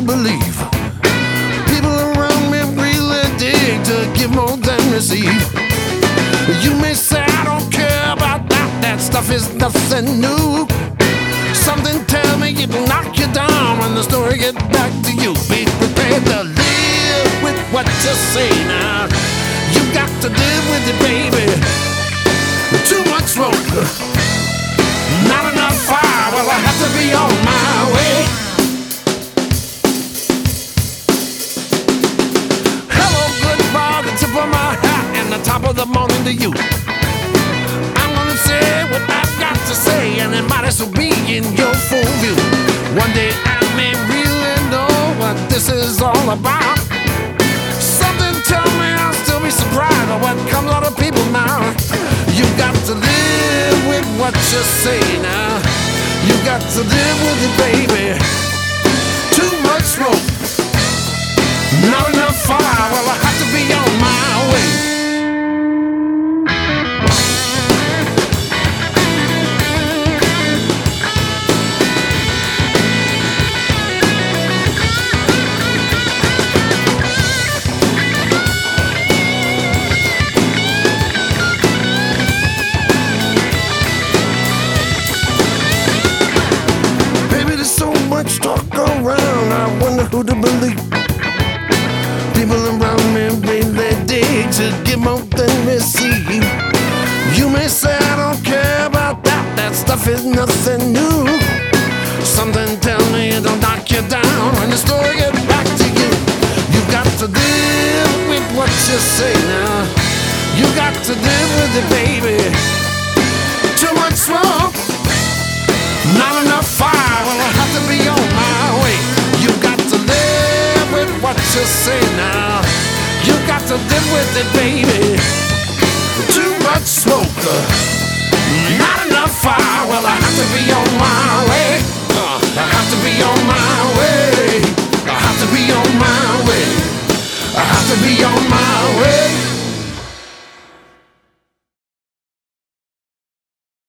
to believe. People around me really dig to give more than receive. You may say I don't care about that, that stuff is nothing new. Something tell me it knock you down when the story get back to you. Be prepared to live with what you say now. You got to live with it, baby. Too much smoke, the morning to you. I'm gonna say what I've got to say, and it might as well be in your full view. One day I may really know what this is all about. Something tell me I'll still be surprised by what comes out of people now. You got to live with what you say now. You got to live with it, baby. Too much smoke, not enough fire. Well, I have to be much talk around. I wonder who to believe. People around me really dig to give more than receive. You may say I don't care about that. That stuff is nothing new. Something tell me it'll knock you down when the story get back to you. You got to deal with what you say now. You got to deal with it, baby. to say now. You got to live with it, baby. Too much smoke, uh, not enough fire. Well, I have to be on my way. I have to be on my way. I have to be on my way. I have to be on